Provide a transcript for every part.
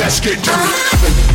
Let's get dirty.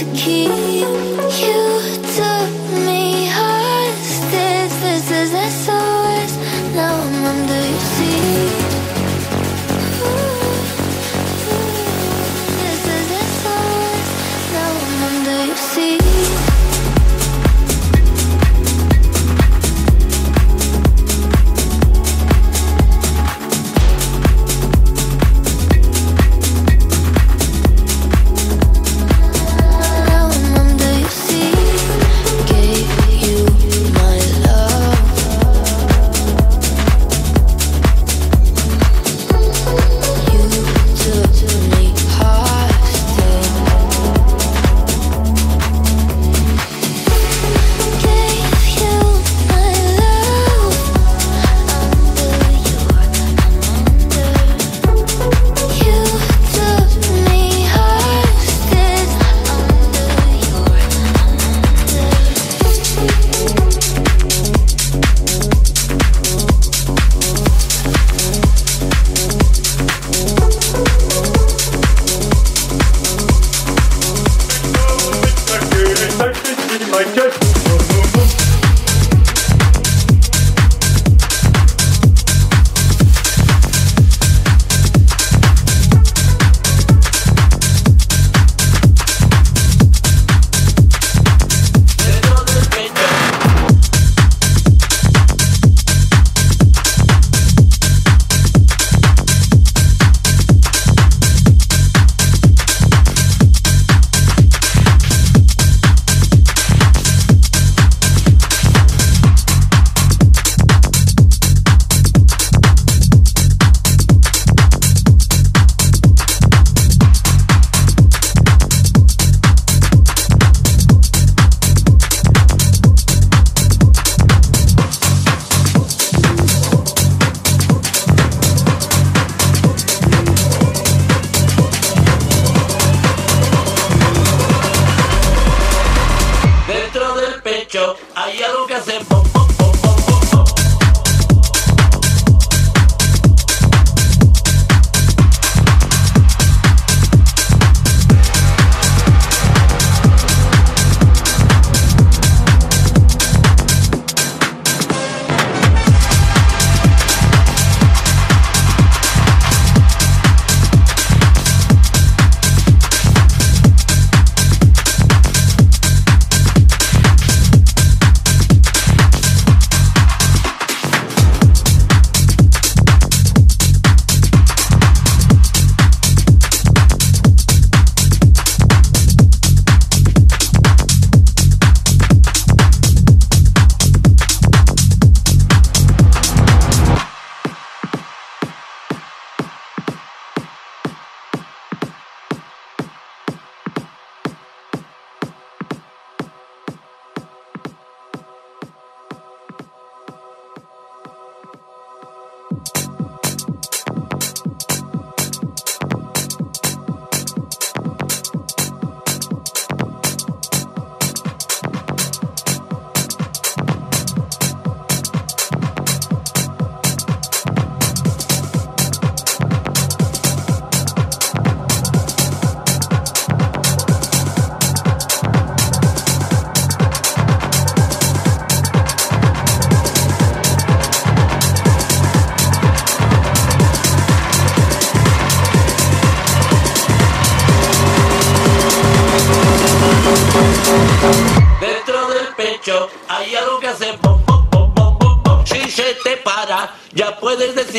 to keep you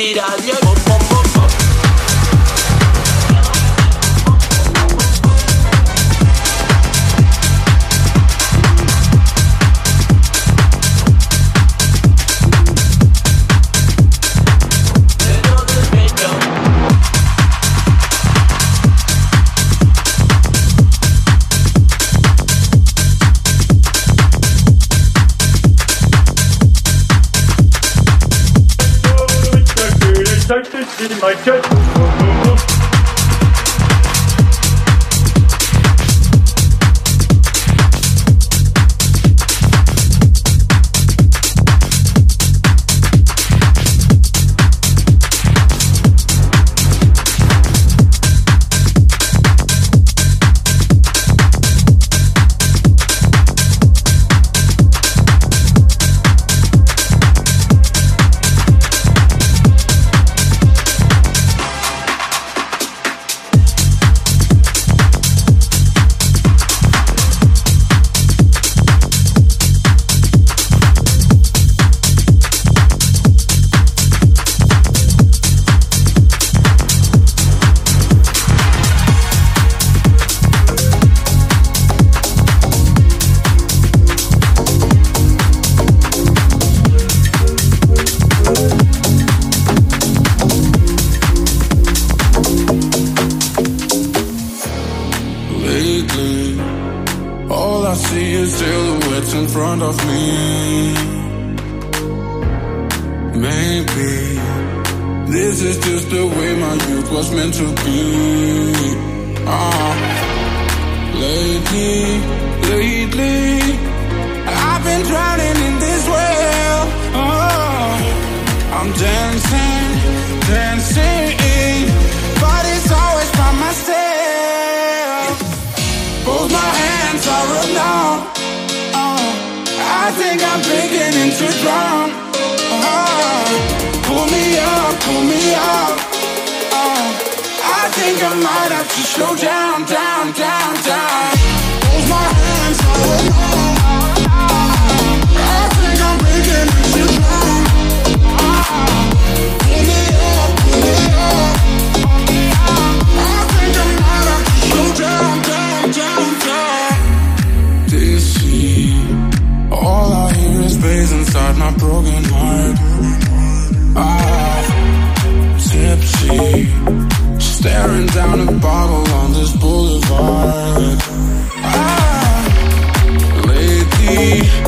tirarle front of me. Maybe this is just the way my youth was meant to be. drown. Ah, pull me up, pull me up. Ah, I think I might have to slow down, down, down, down. my broken heart Ah, Tipsy, staring down a bottle on this boulevard. Ah, lady.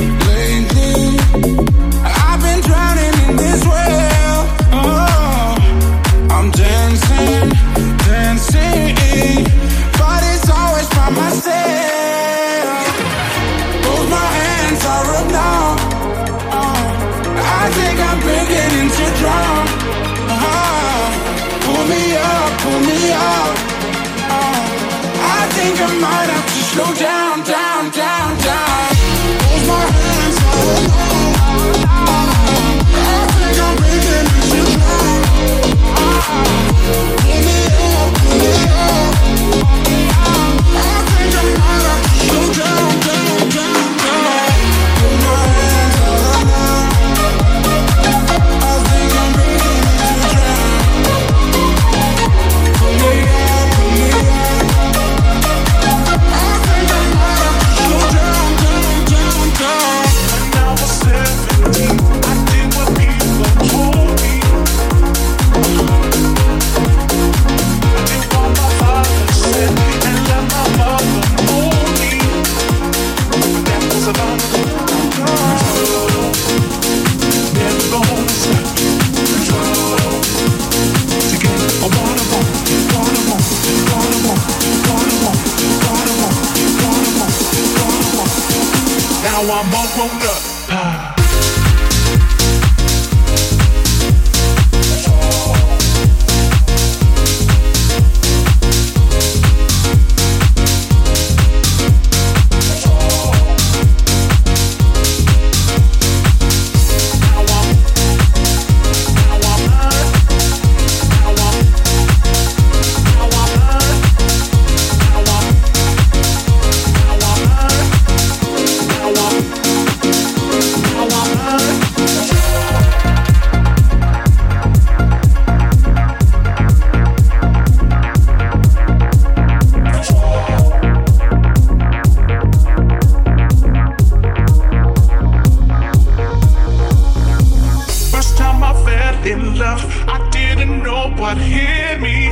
God hear me.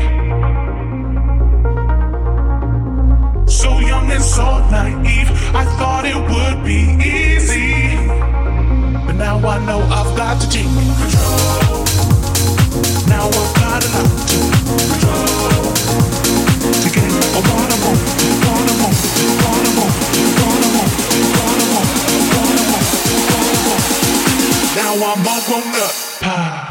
So young and so naive, I thought it would be easy. But now I know I've got to take control. Now I've got a lot to control. To get what I what I want, what I want, what I want, what I want, what I want, what I want. Now I'm all grown up.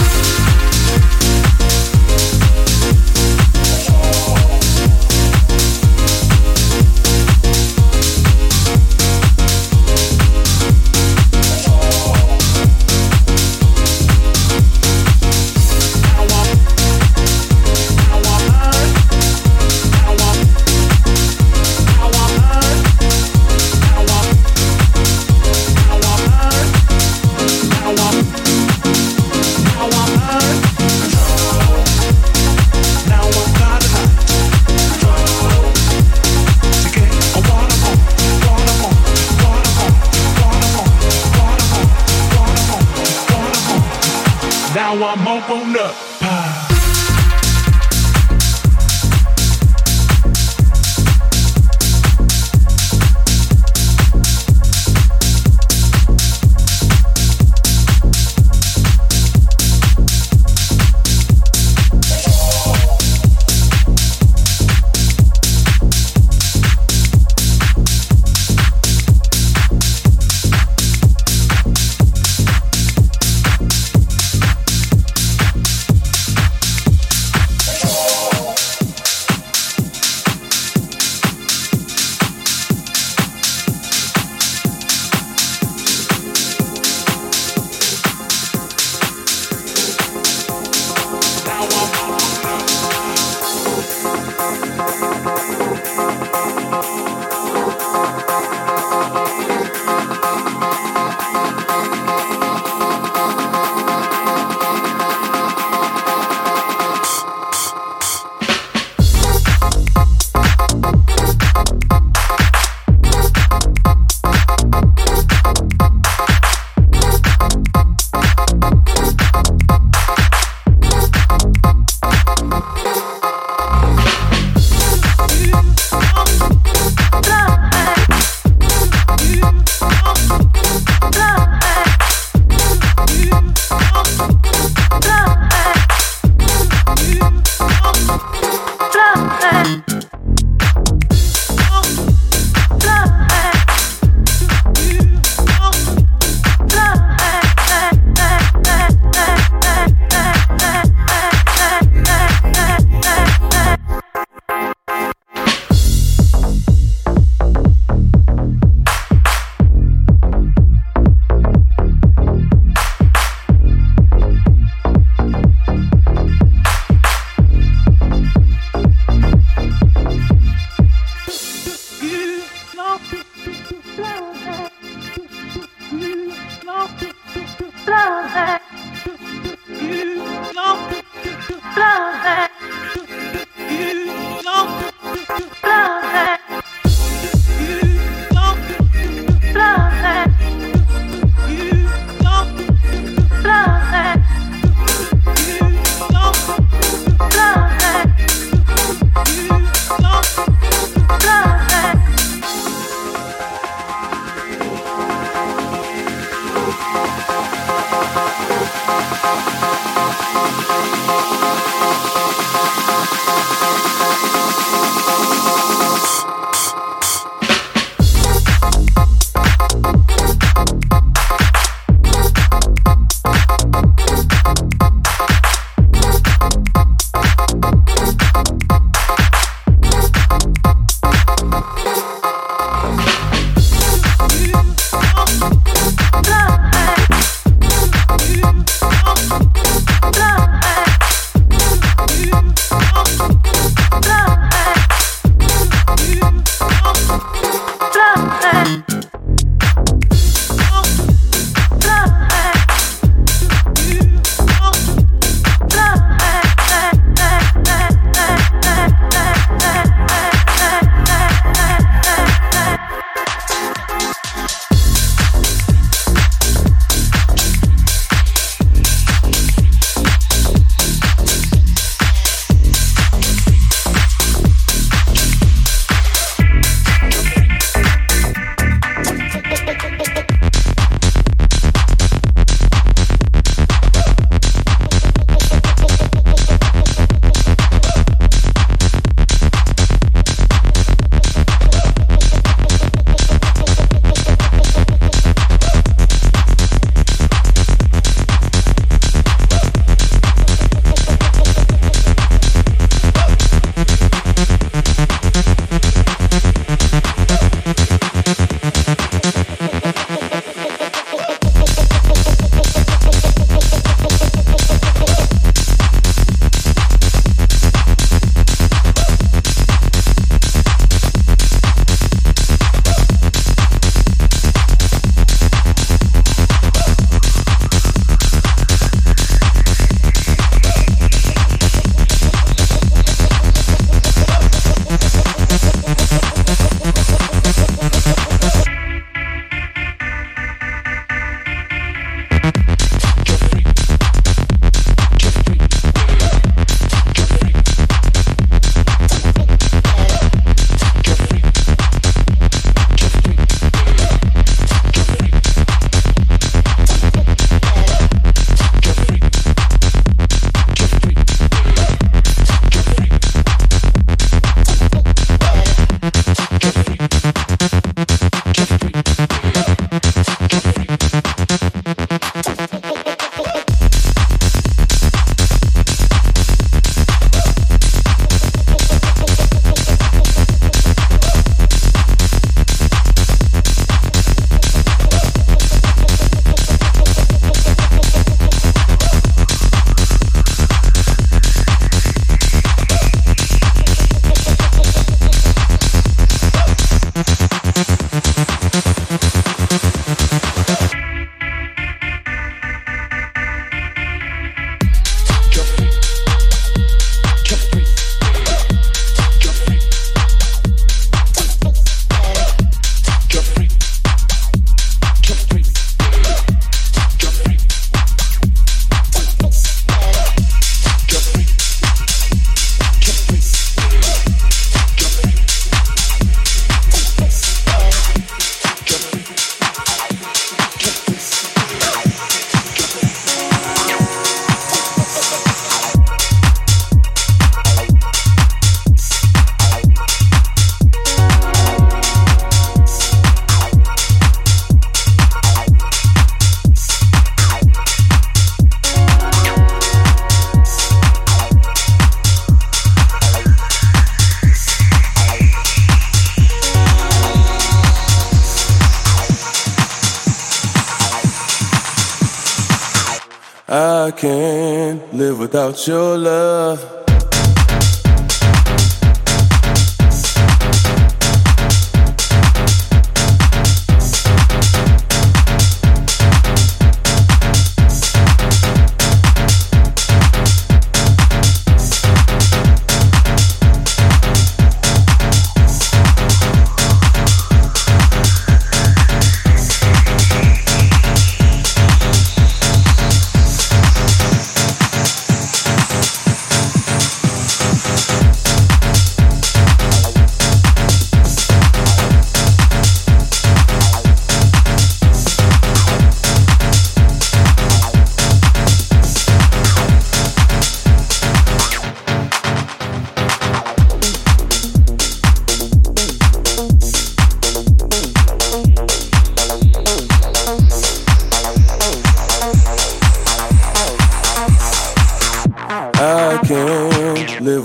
Your love.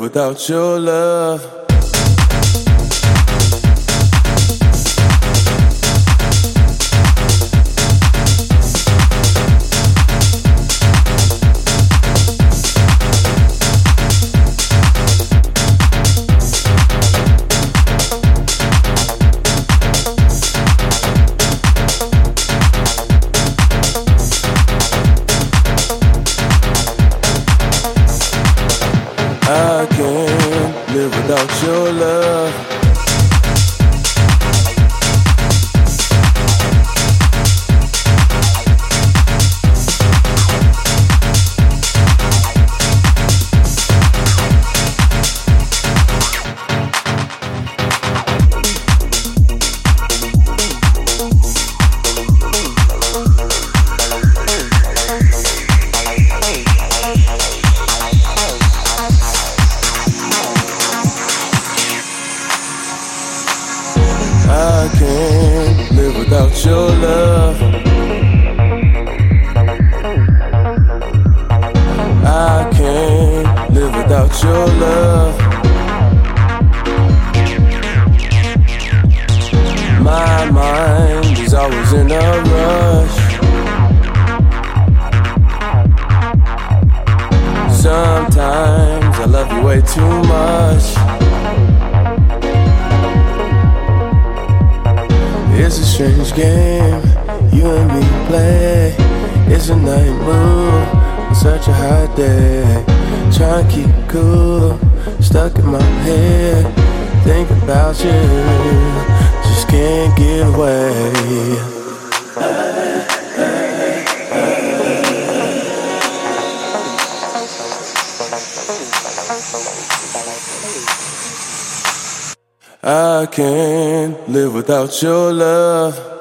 Without your love. I can't live without your love.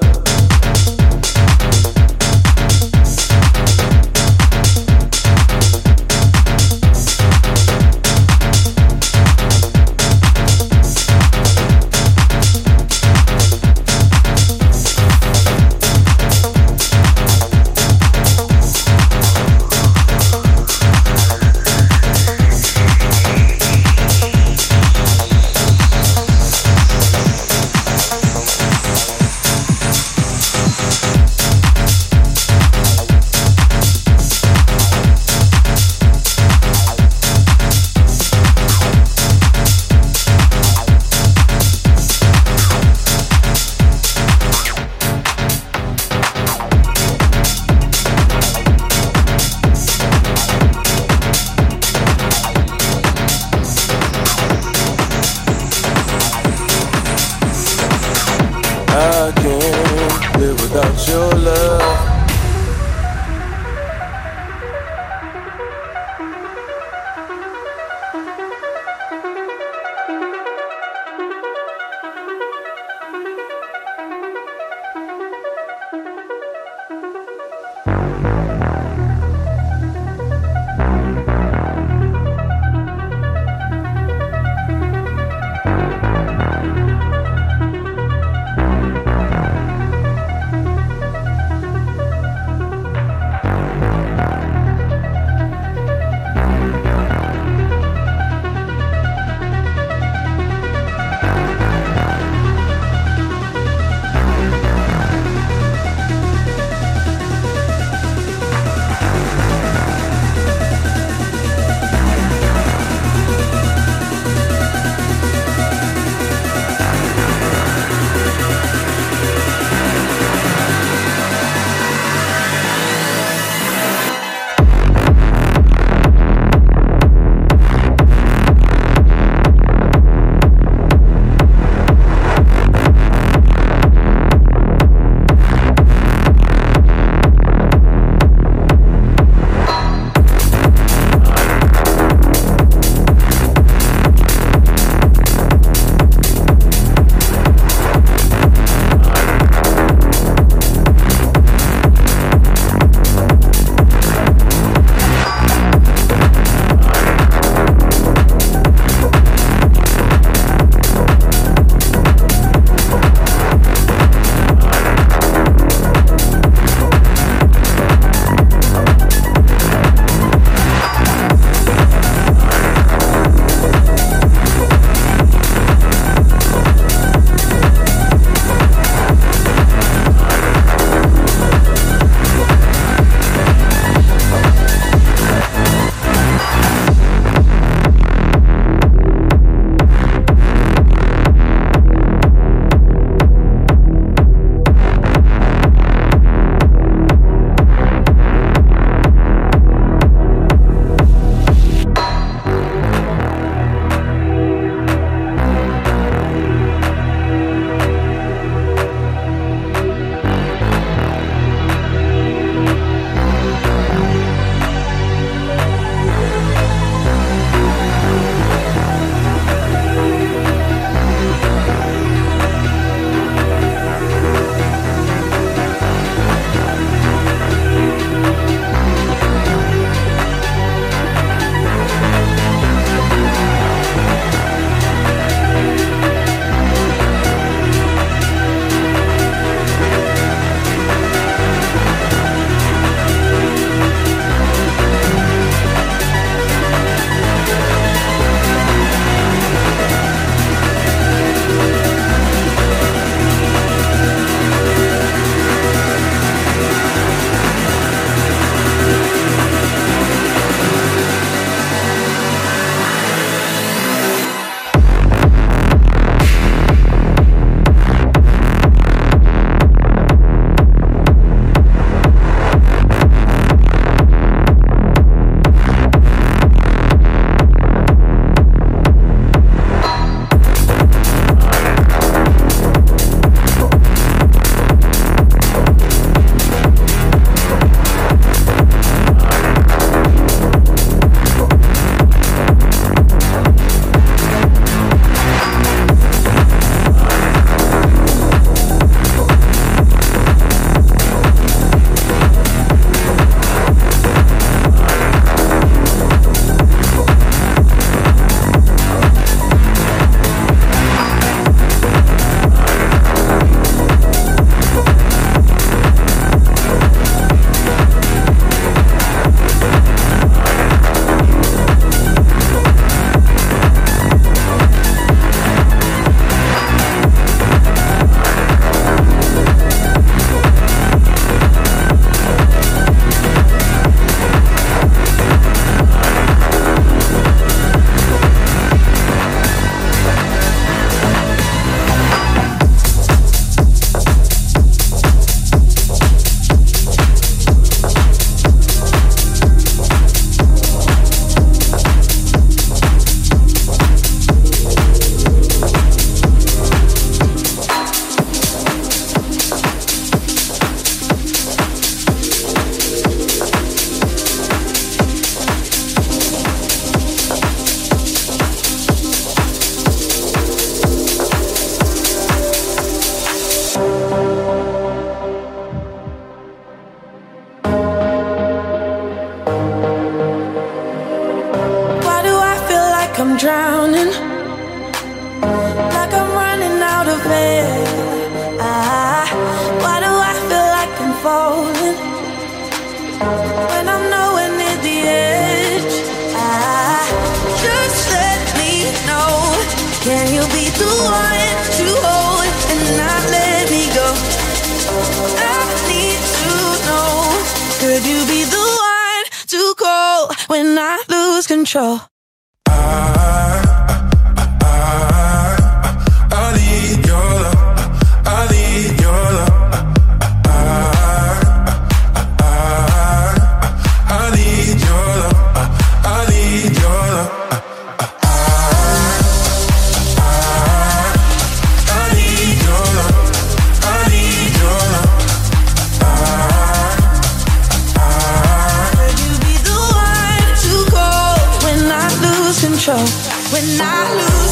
When I lose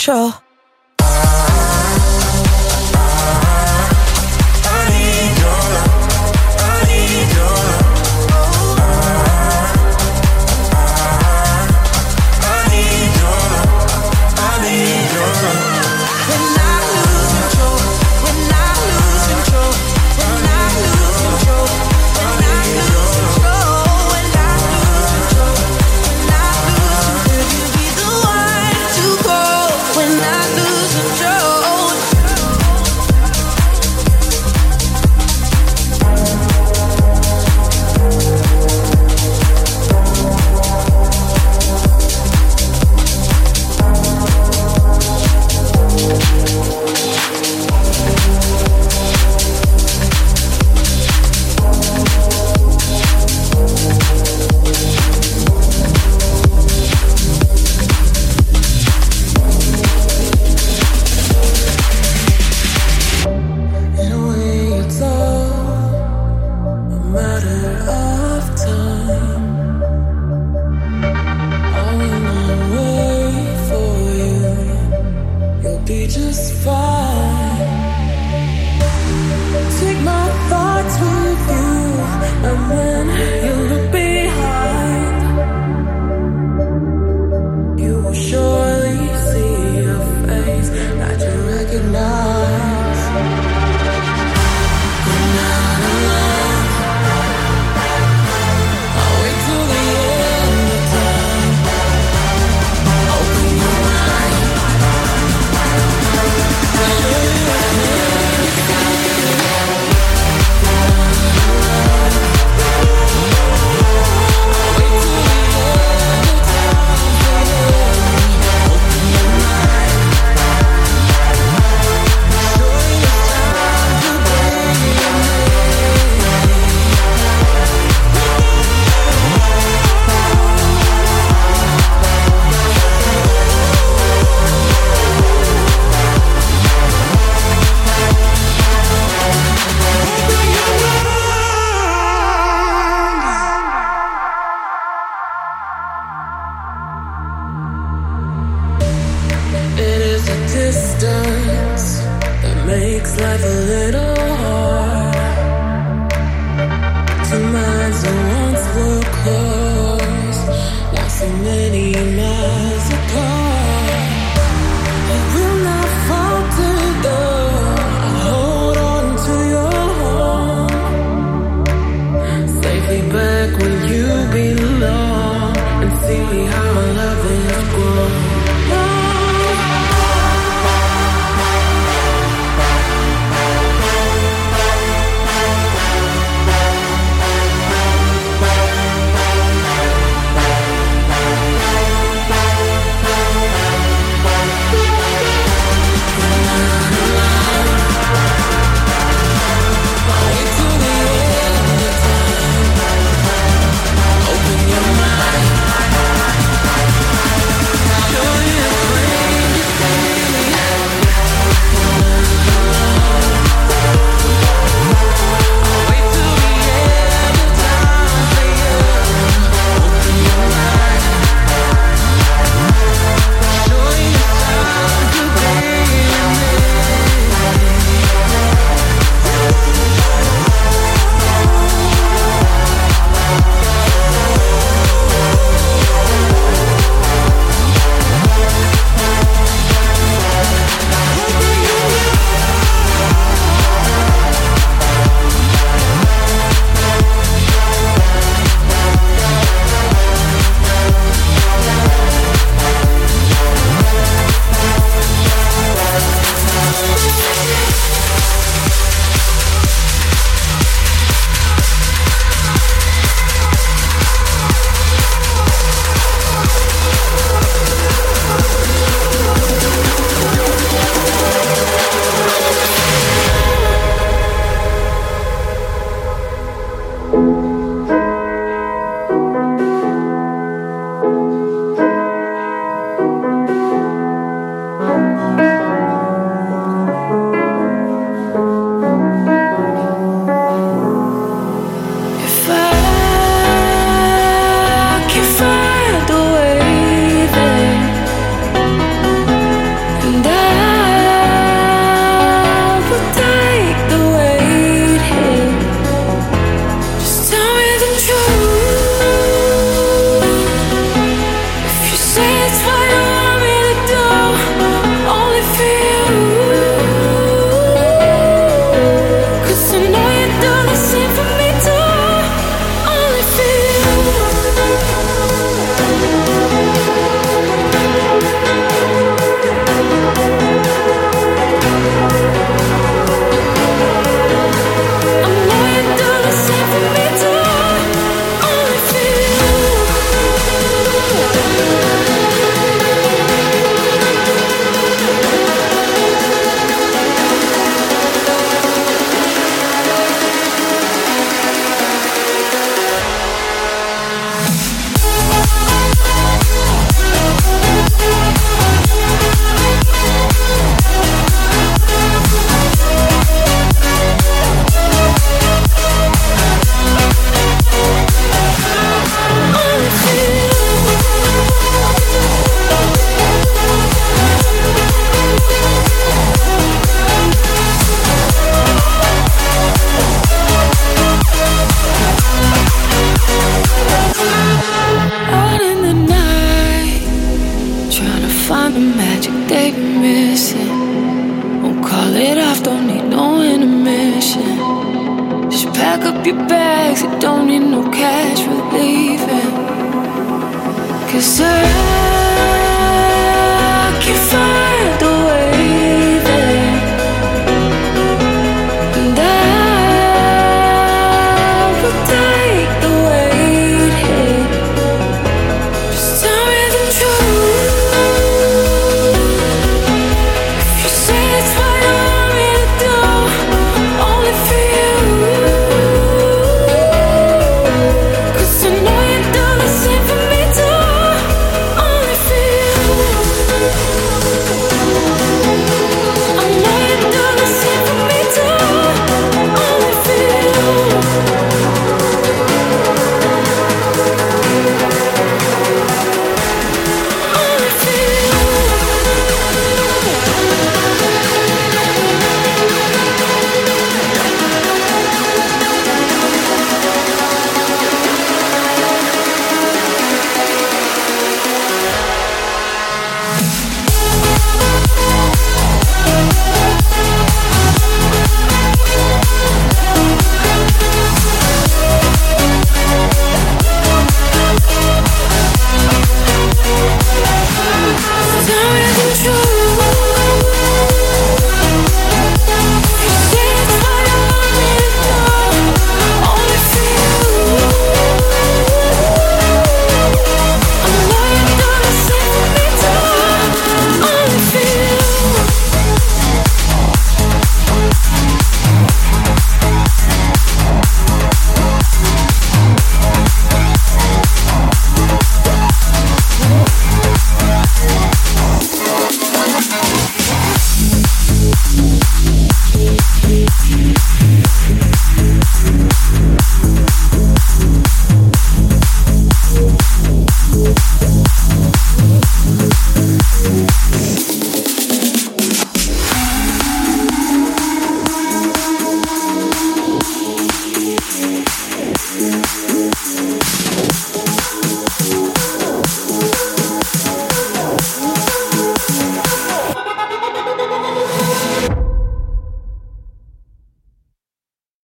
control?